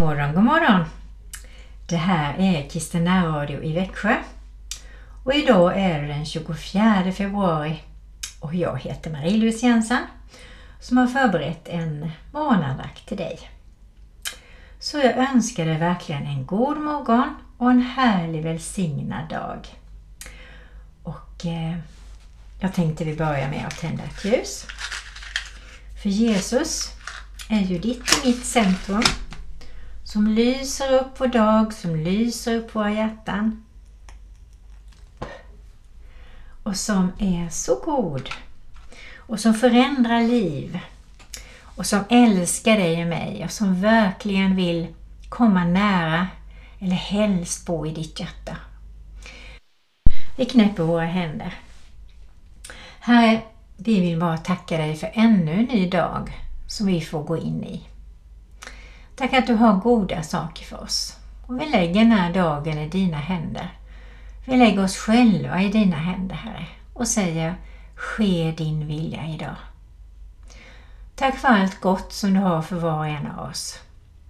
Morgon, god morgon! Det här är Kristen Radio i Växjö och idag är det den 24 februari och jag heter Marie-Louise Jensen som har förberett en morgonandakt till dig. Så jag önskar dig verkligen en god morgon och en härlig välsignad dag. Och eh, jag tänkte vi börjar med att tända ett ljus. För Jesus är ju ditt och mitt centrum som lyser upp vår dag, som lyser upp våra hjärtan och som är så god och som förändrar liv och som älskar dig och mig och som verkligen vill komma nära eller helst bo i ditt hjärta. Vi knäpper våra händer. Herre, vi vill bara tacka dig för ännu en ny dag som vi får gå in i. Tack att du har goda saker för oss. Och vi lägger den här dagen i dina händer. Vi lägger oss själva i dina händer, Herre, och säger Ske din vilja idag. Tack för allt gott som du har för var och en av oss.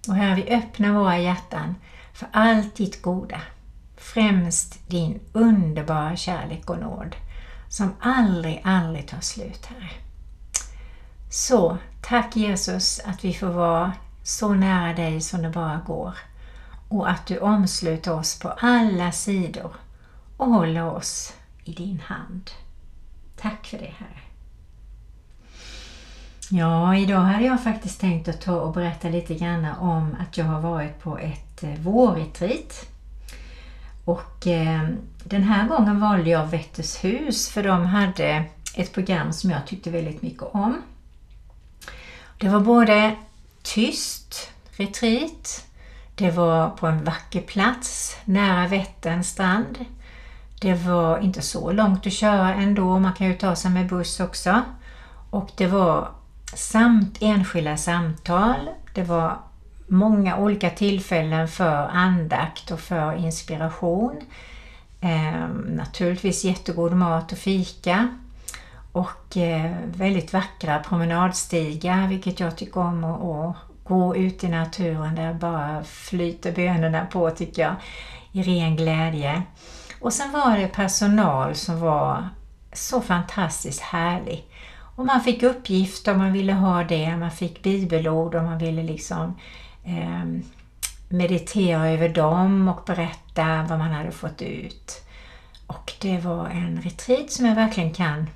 Och Herre, vi öppnar våra hjärtan för allt ditt goda. Främst din underbara kärlek och nåd som aldrig, aldrig tar slut, Herre. Så tack Jesus att vi får vara så nära dig som det bara går och att du omsluter oss på alla sidor och håller oss i din hand. Tack för det Herre. Ja, idag hade jag faktiskt tänkt att ta och berätta lite grann om att jag har varit på ett eh, vårretreat. Och eh, den här gången valde jag Vättershus för de hade ett program som jag tyckte väldigt mycket om. Det var både tyst retreat, det var på en vacker plats nära Vätterns strand. Det var inte så långt att köra ändå, man kan ju ta sig med buss också. Och det var samt enskilda samtal, det var många olika tillfällen för andakt och för inspiration. Ehm, naturligtvis jättegod mat och fika och eh, väldigt vackra promenadstigar vilket jag tycker om att gå ut i naturen där bara flyter bönorna på tycker jag i ren glädje. Och sen var det personal som var så fantastiskt härlig. Och man fick uppgifter om man ville ha det, man fick bibelord om man ville liksom eh, meditera över dem och berätta vad man hade fått ut. Och det var en retreat som jag verkligen kan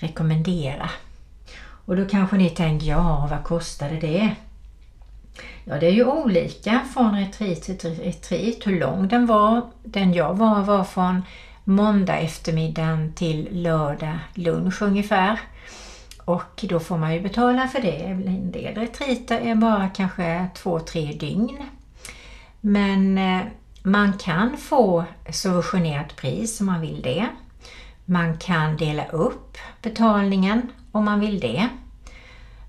rekommendera. Och då kanske ni tänker, ja vad kostade det? Ja, det är ju olika från retreat till retreat hur lång den var. Den jag var var från måndag eftermiddag till lördag lunch ungefär. Och då får man ju betala för det. En del retreater är bara kanske två, tre dygn. Men eh, man kan få subventionerat pris om man vill det. Man kan dela upp betalningen om man vill det.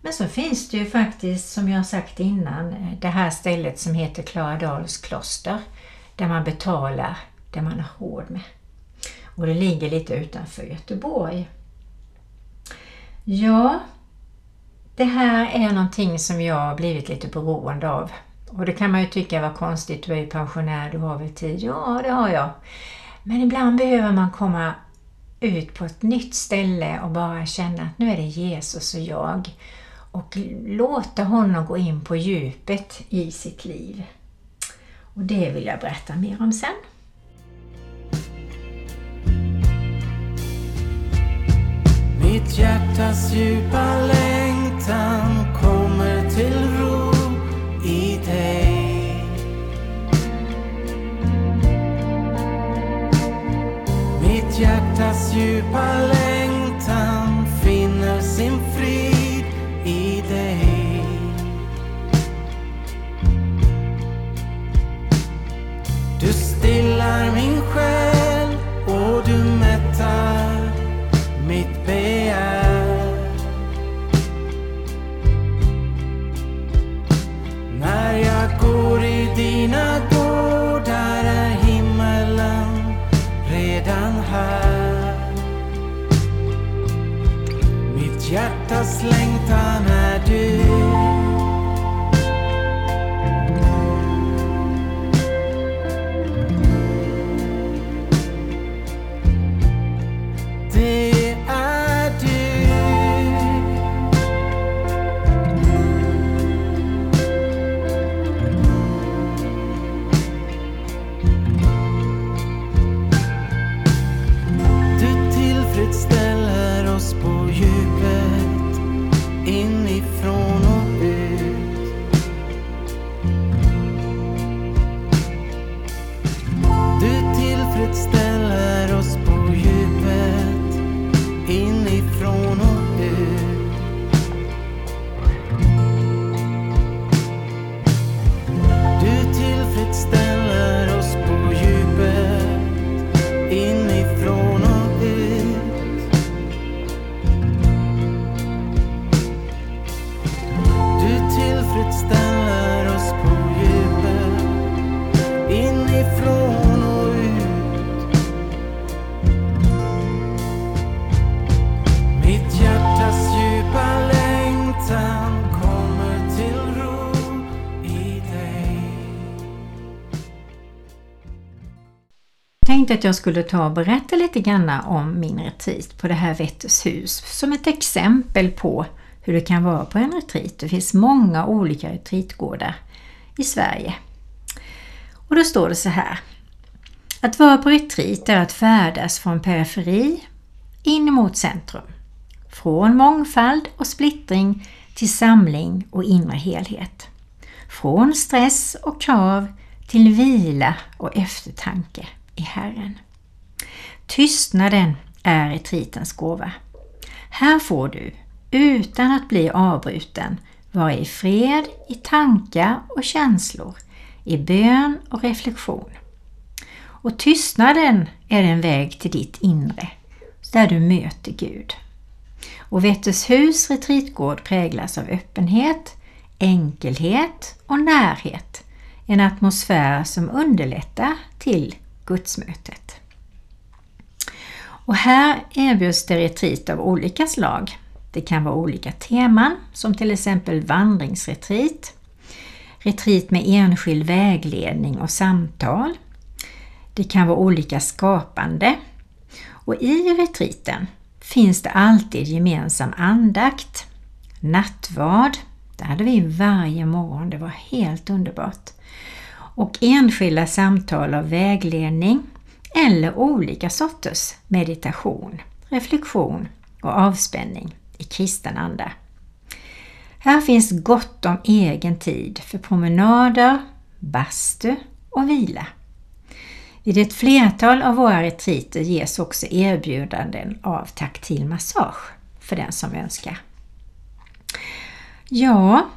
Men så finns det ju faktiskt, som jag sagt innan, eh, det här stället som heter Klaradals kloster där man betalar det man har råd med. Och det ligger lite utanför Göteborg. Ja, det här är någonting som jag har blivit lite beroende av. Och det kan man ju tycka var konstigt, du är ju pensionär, du har väl tid? Ja, det har jag. Men ibland behöver man komma ut på ett nytt ställe och bara känna att nu är det Jesus och jag. Och låta honom gå in på djupet i sitt liv. Och det vill jag berätta mer om sen. Mitt hjärtas djupa längtan kommer till ro Mitt hjärtas djupa tänkte att jag skulle ta och berätta lite grann om min retreat på det här Vetters hus som ett exempel på hur det kan vara på en retreat. Det finns många olika retreatgårdar i Sverige. Och då står det så här. Att vara på retreat är att färdas från periferi in mot centrum. Från mångfald och splittring till samling och inre helhet. Från stress och krav till vila och eftertanke i Herren. Tystnaden är retreatens gåva. Här får du, utan att bli avbruten, vara i fred i tankar och känslor, i bön och reflektion. Och tystnaden är en väg till ditt inre, där du möter Gud. Och Vättershus retreatgård präglas av öppenhet, enkelhet och närhet. En atmosfär som underlättar till gudsmötet. Och här erbjuds det retreat av olika slag. Det kan vara olika teman som till exempel vandringsretreat, retreat med enskild vägledning och samtal. Det kan vara olika skapande. Och i retreaten finns det alltid gemensam andakt, nattvard, det hade vi varje morgon, det var helt underbart. Och enskilda samtal av vägledning eller olika sorters meditation, reflektion och avspänning i kristen anda. Här finns gott om egen tid för promenader, bastu och vila. Vid ett flertal av våra retriter ges också erbjudanden av taktil massage för den som önskar. Ja,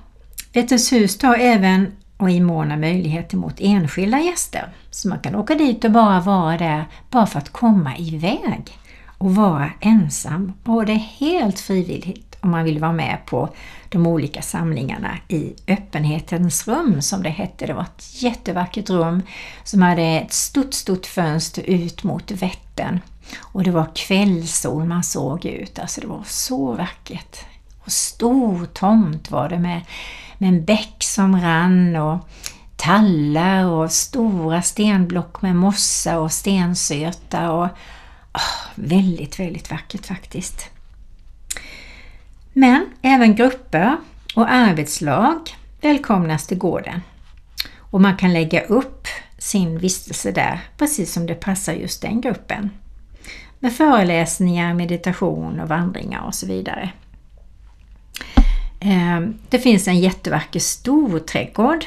Vättershus tar även och inmånar möjligheter mot enskilda gäster. Så man kan åka dit och bara vara där bara för att komma iväg och vara ensam. Och det är helt frivilligt om man vill vara med på de olika samlingarna i öppenhetens rum som det hette. Det var ett jättevackert rum som hade ett stort, stort fönster ut mot Vättern. Och det var kvällssol man såg ut, alltså det var så vackert. Och stor tomt var det med, med en bäck som rann och tallar och stora stenblock med mossa och stensöta och oh, väldigt, väldigt vackert faktiskt. Men även grupper och arbetslag välkomnas till gården och man kan lägga upp sin vistelse där precis som det passar just den gruppen. Med föreläsningar, meditation och vandringar och så vidare. Eh, det finns en jättevacker stor trädgård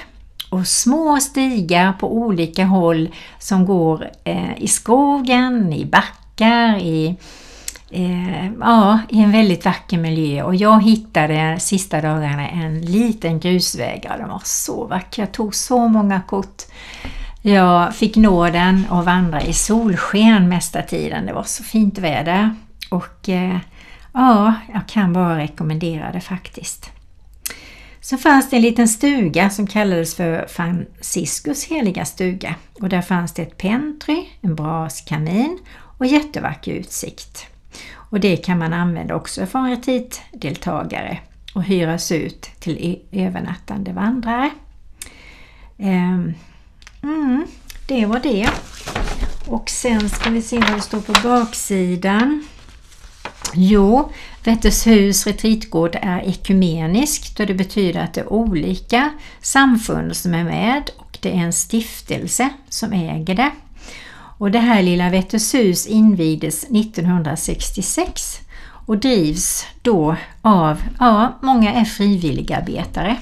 och små stigar på olika håll som går eh, i skogen, i backar, i, eh, ja, i en väldigt vacker miljö. Och jag hittade sista dagarna en liten grusväg. Ja, den var så vacker. Jag tog så många kort. Jag fick nåden att vandra i solsken mesta tiden. Det var så fint väder. Och eh, Ja, jag kan bara rekommendera det faktiskt. Så fanns det en liten stuga som kallades för Franciscus heliga stuga och där fanns det ett pentry, en braskamin och jättevacker utsikt. Och det kan man använda också för retreatdeltagare och hyras ut till e- övernattande vandrare. Ehm, mm, det var det. Och sen ska vi se vad det står på baksidan. Jo, Vättershus retreatgård är ekumeniskt och det betyder att det är olika samfund som är med och det är en stiftelse som äger det. Och det här lilla Vättershus invigdes 1966 och drivs då av, ja, många är frivilligarbetare.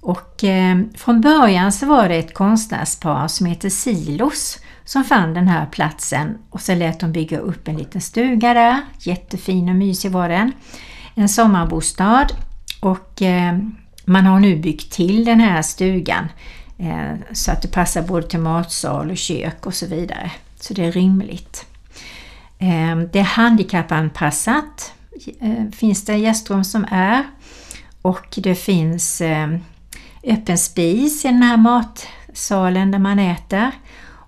Och eh, från början så var det ett konstnärspar som heter Silos som fann den här platsen och så lät de bygga upp en liten stuga där. Jättefin och mysig var den. En sommarbostad och eh, man har nu byggt till den här stugan eh, så att det passar både till matsal och kök och så vidare. Så det är rymligt. Eh, det är handikappanpassat eh, finns det gästrum som är och det finns eh, öppen spis i den här matsalen där man äter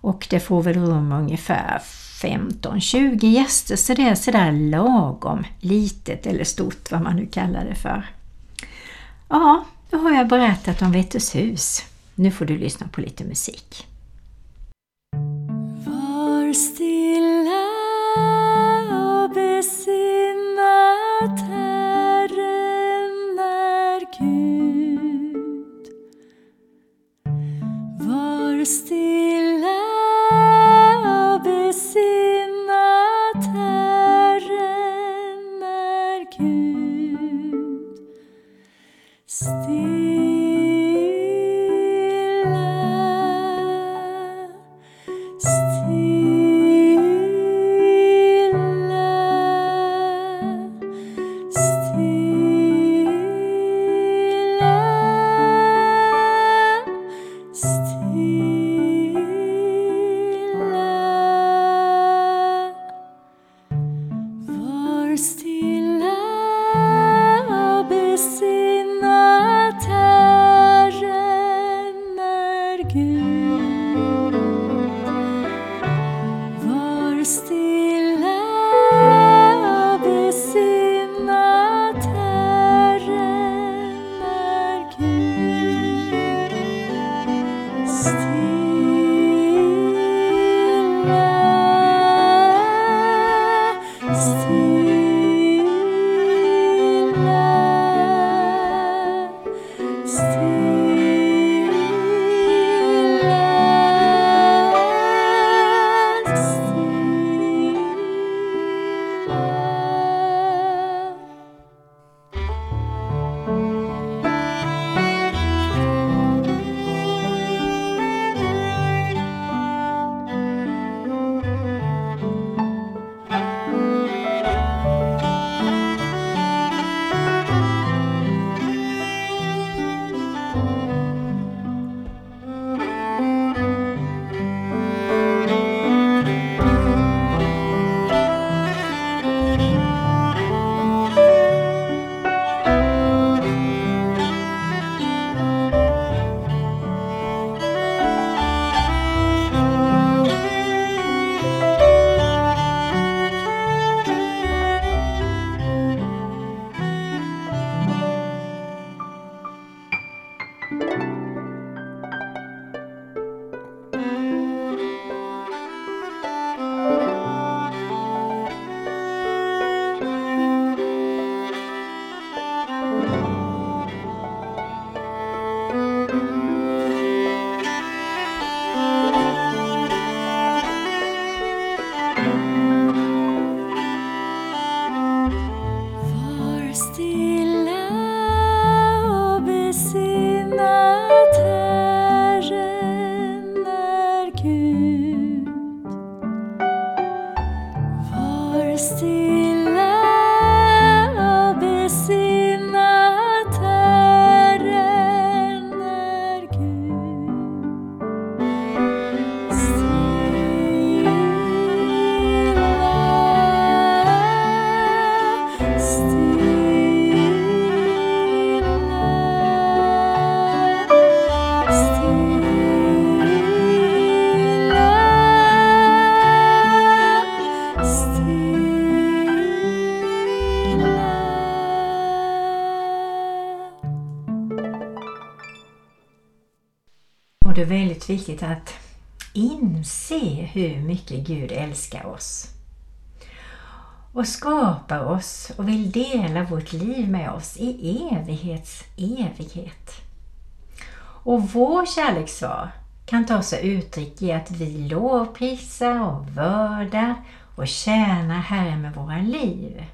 och det får väl rum ungefär 15-20 gäster så det är sådär lagom litet eller stort vad man nu kallar det för. Ja, då har jag berättat om Vettus hus. Nu får du lyssna på lite musik. Var stilla och besinna att Herren är Gud. Var stilla Var väldigt viktigt att inse hur mycket Gud älskar oss. Och skapar oss och vill dela vårt liv med oss i evighets evighet. Och vår kärlekssvar kan ta sig uttryck i att vi lovprisar och vördar och tjänar Herren med våra liv.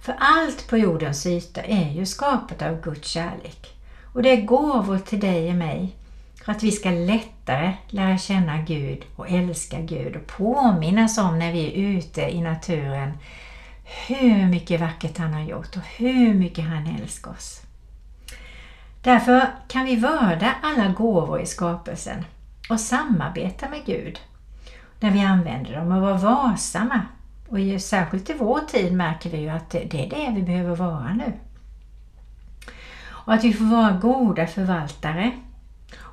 För allt på jordens yta är ju skapat av Guds kärlek. Och det är gåvor till dig och mig för att vi ska lättare lära känna Gud och älska Gud och påminnas om när vi är ute i naturen hur mycket vackert han har gjort och hur mycket han älskar oss. Därför kan vi vörda alla gåvor i skapelsen och samarbeta med Gud när vi använder dem och vara varsamma. Och särskilt i vår tid märker vi ju att det är det vi behöver vara nu. Och att vi får vara goda förvaltare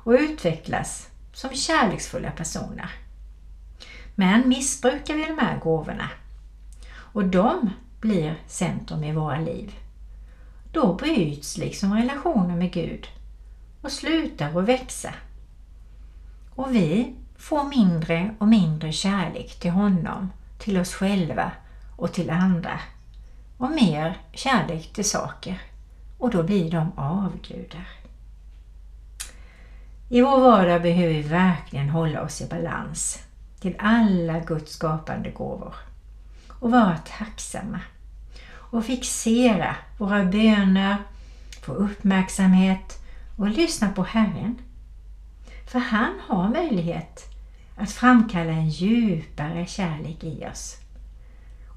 och utvecklas som kärleksfulla personer. Men missbrukar vi de här gåvorna och de blir centrum i våra liv, då bryts liksom relationen med Gud och slutar att växa. Och vi får mindre och mindre kärlek till honom, till oss själva och till andra och mer kärlek till saker och då blir de avgudar. I vår vardag behöver vi verkligen hålla oss i balans till alla Guds skapande gåvor och vara tacksamma och fixera våra böner, få uppmärksamhet och lyssna på Herren. För han har möjlighet att framkalla en djupare kärlek i oss.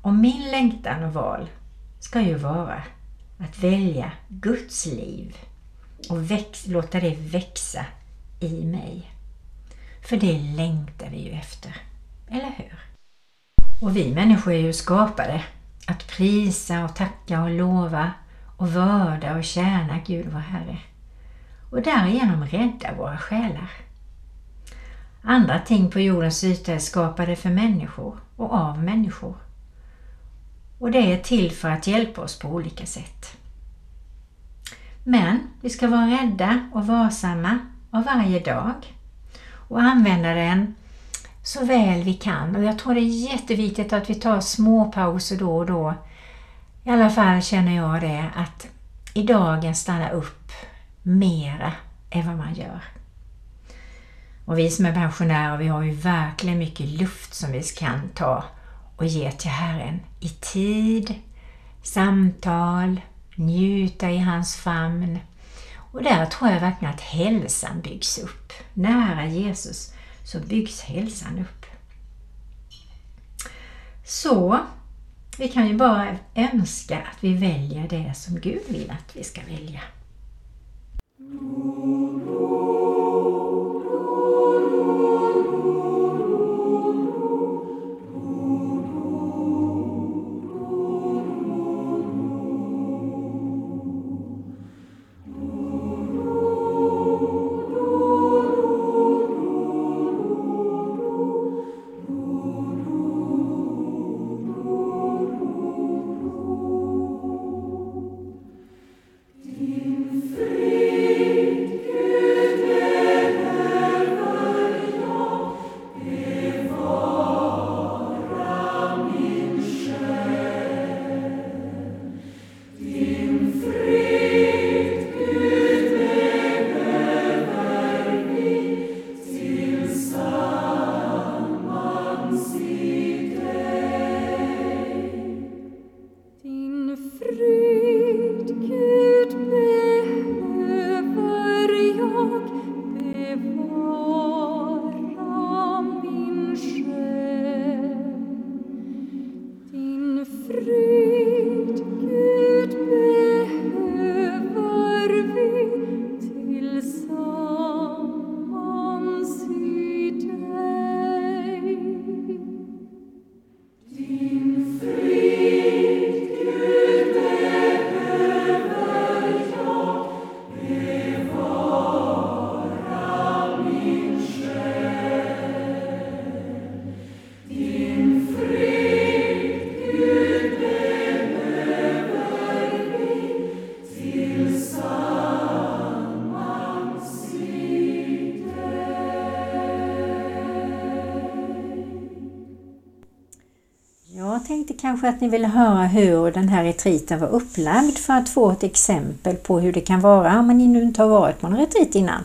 Och min längtan och val ska ju vara att välja Guds liv och låta det växa i mig. För det längtar vi ju efter, eller hur? Och vi människor är ju skapade att prisa och tacka och lova och vörda och tjäna Gud vår Herre och därigenom rädda våra själar. Andra ting på jordens yta är skapade för människor och av människor. Och det är till för att hjälpa oss på olika sätt. Men vi ska vara rädda och varsamma av varje dag och använda den så väl vi kan. Och jag tror det är jätteviktigt att vi tar små pauser då och då. I alla fall känner jag det att i dagen stanna upp mera än vad man gör. Och vi som är pensionärer, vi har ju verkligen mycket luft som vi kan ta och ge till Herren i tid, samtal, njuta i hans famn. Och där tror jag verkligen att hälsan byggs upp. Nära Jesus så byggs hälsan upp. Så vi kan ju bara önska att vi väljer det som Gud vill att vi ska välja. Kanske att ni ville höra hur den här retriten var upplagd för att få ett exempel på hur det kan vara om ni nu inte har varit på en retreat innan.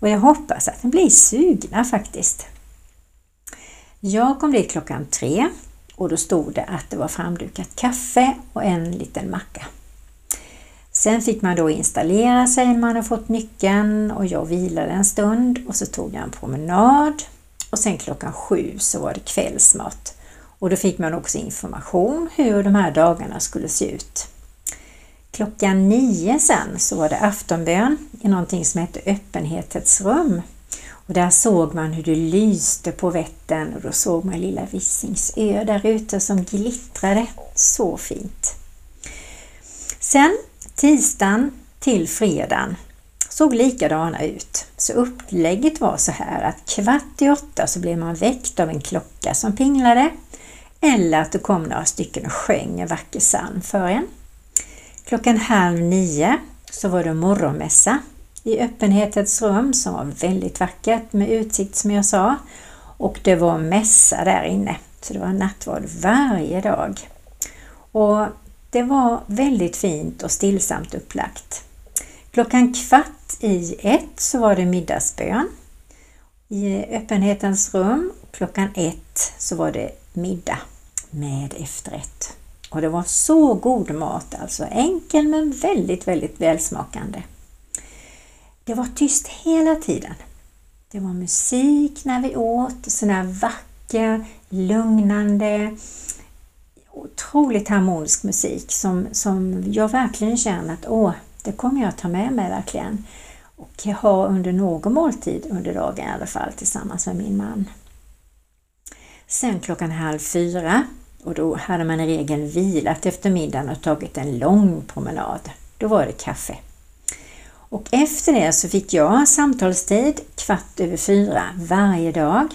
Och jag hoppas att ni blir sugna faktiskt. Jag kom dit klockan tre och då stod det att det var framdukat kaffe och en liten macka. Sen fick man då installera sig när man har fått nyckeln och jag vilade en stund och så tog jag en promenad och sen klockan sju så var det kvällsmat och då fick man också information hur de här dagarna skulle se ut. Klockan nio sen så var det aftonbön i någonting som hette öppenhetens rum. Och där såg man hur det lyste på Vättern och då såg man lilla Visingsö där ute som glittrade så fint. Sen tisdagen till fredagen såg likadana ut. Så upplägget var så här att kvart i åtta så blev man väckt av en klocka som pinglade eller att det kom några stycken och sjöng en vacker psalm för en. Klockan halv nio så var det morgonmässa i öppenhetens rum som var väldigt vackert med utsikt som jag sa. Och det var mässa där inne, så det var nattvard varje dag. Och det var väldigt fint och stillsamt upplagt. Klockan kvart i ett så var det middagsbön i öppenhetens rum. Klockan ett så var det middag med efterrätt. Och det var så god mat, alltså enkel men väldigt, väldigt välsmakande. Det var tyst hela tiden. Det var musik när vi åt, sån här vacker, lugnande, otroligt harmonisk musik som, som jag verkligen känner att åh, det kommer jag ta med mig verkligen och ha under någon måltid under dagen i alla fall tillsammans med min man. Sen klockan halv fyra och då hade man i regel vilat efter middagen och tagit en lång promenad. Då var det kaffe. Och efter det så fick jag samtalstid kvart över fyra varje dag.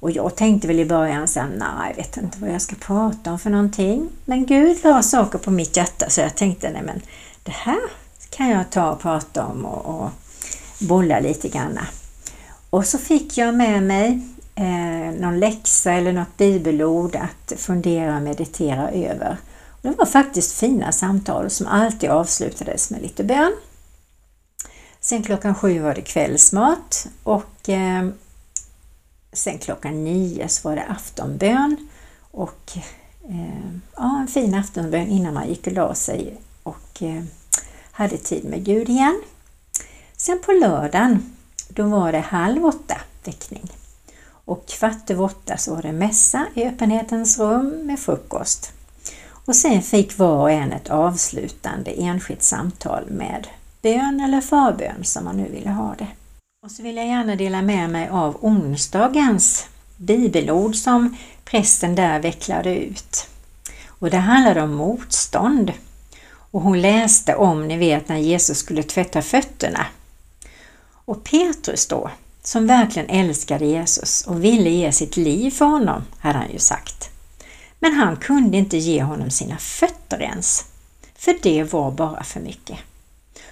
Och jag tänkte väl i början så nej, jag vet inte vad jag ska prata om för någonting. Men Gud la saker på mitt hjärta så jag tänkte, nej men det här kan jag ta och prata om och, och bolla lite grann. Och så fick jag med mig eh, någon läxa eller något bibelord att fundera och meditera över. Och det var faktiskt fina samtal som alltid avslutades med lite bön. Sen klockan sju var det kvällsmat och eh, sen klockan nio så var det aftonbön och eh, ja, en fin aftonbön innan man gick och la sig och eh, hade tid med Gud igen. Sen på lördagen, då var det halv åtta väckning. Och kvart över åtta så var det mässa i öppenhetens rum med frukost. Och sen fick var och en ett avslutande enskilt samtal med bön eller förbön som man nu ville ha det. Och så vill jag gärna dela med mig av onsdagens bibelord som prästen där vecklade ut. Och det handlade om motstånd. Och hon läste om, ni vet, när Jesus skulle tvätta fötterna. Och Petrus då, som verkligen älskade Jesus och ville ge sitt liv för honom, hade han ju sagt. Men han kunde inte ge honom sina fötter ens, för det var bara för mycket.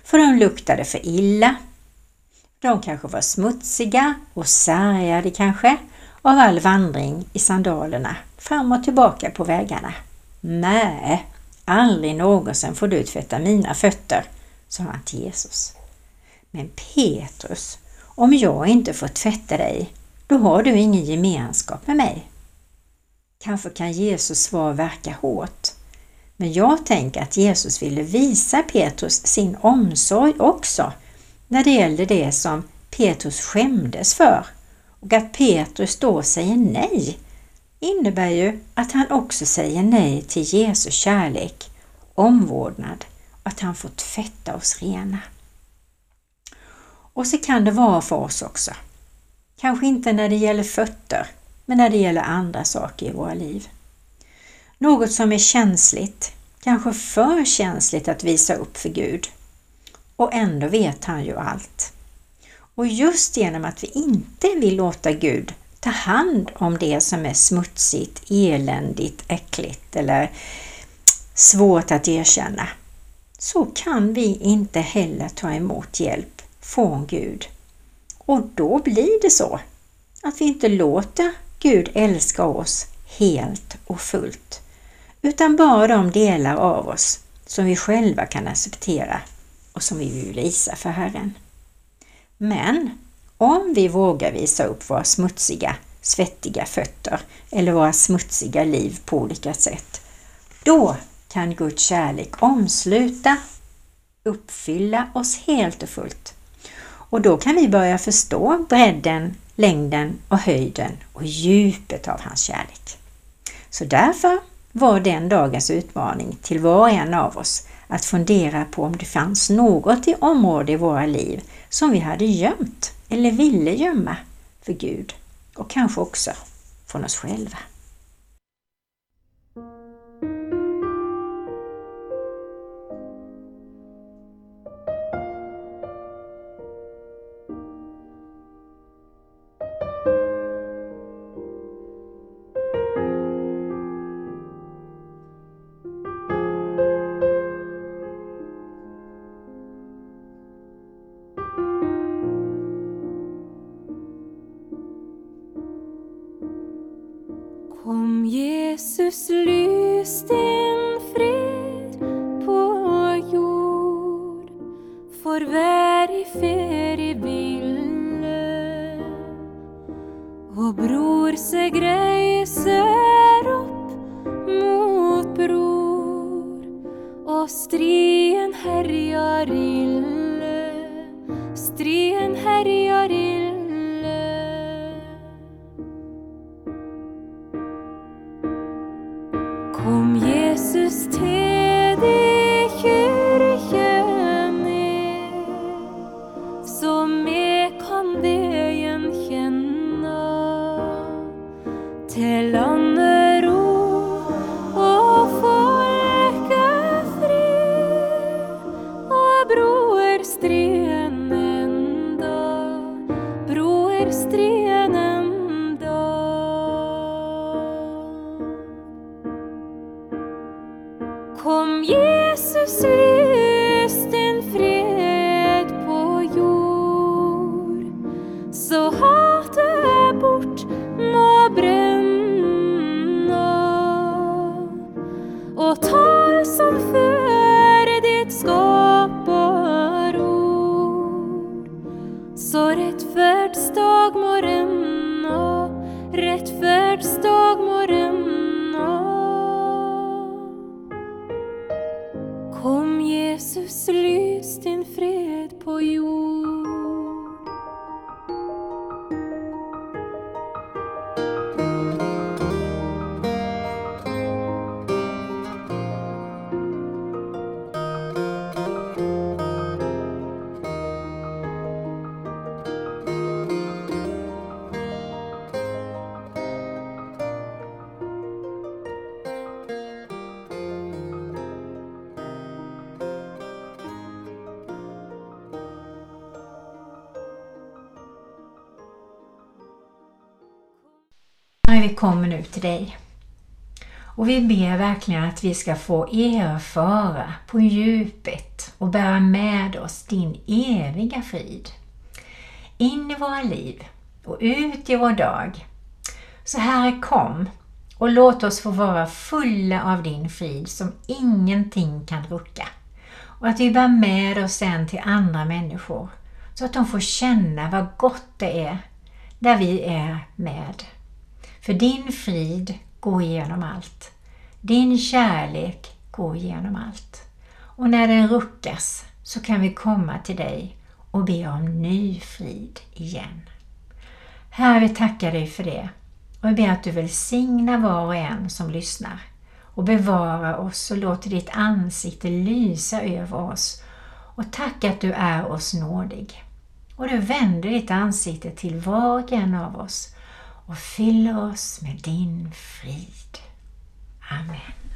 För de luktade för illa. De kanske var smutsiga och sargade kanske av all vandring i sandalerna fram och tillbaka på vägarna. Nej, aldrig någonsin får du tvätta mina fötter, sa han till Jesus. Men Petrus, om jag inte får tvätta dig, då har du ingen gemenskap med mig. Kanske kan Jesus svar verka hårt, men jag tänker att Jesus ville visa Petrus sin omsorg också när det gällde det som Petrus skämdes för. Och att Petrus då säger nej innebär ju att han också säger nej till Jesu kärlek, omvårdnad och att han får tvätta oss rena. Och så kan det vara för oss också. Kanske inte när det gäller fötter, men när det gäller andra saker i våra liv. Något som är känsligt, kanske för känsligt att visa upp för Gud. Och ändå vet han ju allt. Och just genom att vi inte vill låta Gud ta hand om det som är smutsigt, eländigt, äckligt eller svårt att erkänna, så kan vi inte heller ta emot hjälp från Gud. Och då blir det så att vi inte låter Gud älska oss helt och fullt, utan bara de delar av oss som vi själva kan acceptera och som vi vill visa för Herren. Men om vi vågar visa upp våra smutsiga, svettiga fötter eller våra smutsiga liv på olika sätt, då kan Guds kärlek omsluta, uppfylla oss helt och fullt. Och då kan vi börja förstå bredden, längden och höjden och djupet av hans kärlek. Så därför var den dagens utmaning till var och en av oss att fundera på om det fanns något i område i våra liv som vi hade gömt eller ville gömma för Gud och kanske också från oss själva. Kom Jesus till lips kommer nu till dig. Och vi ber verkligen att vi ska få erfara på djupet och bära med oss din eviga frid. In i våra liv och ut i vår dag. Så Herre kom och låt oss få vara fulla av din frid som ingenting kan rucka. Och att vi bär med oss sen till andra människor så att de får känna vad gott det är där vi är med. För din frid går igenom allt. Din kärlek går igenom allt. Och när den ruckas så kan vi komma till dig och be om ny frid igen. Herre, vi tackar dig för det och vi ber att du välsignar var och en som lyssnar och bevara oss och låter ditt ansikte lysa över oss och tack att du är oss nådig. Och du vänder ditt ansikte till var och en av oss och fyller oss med din frid. Amen.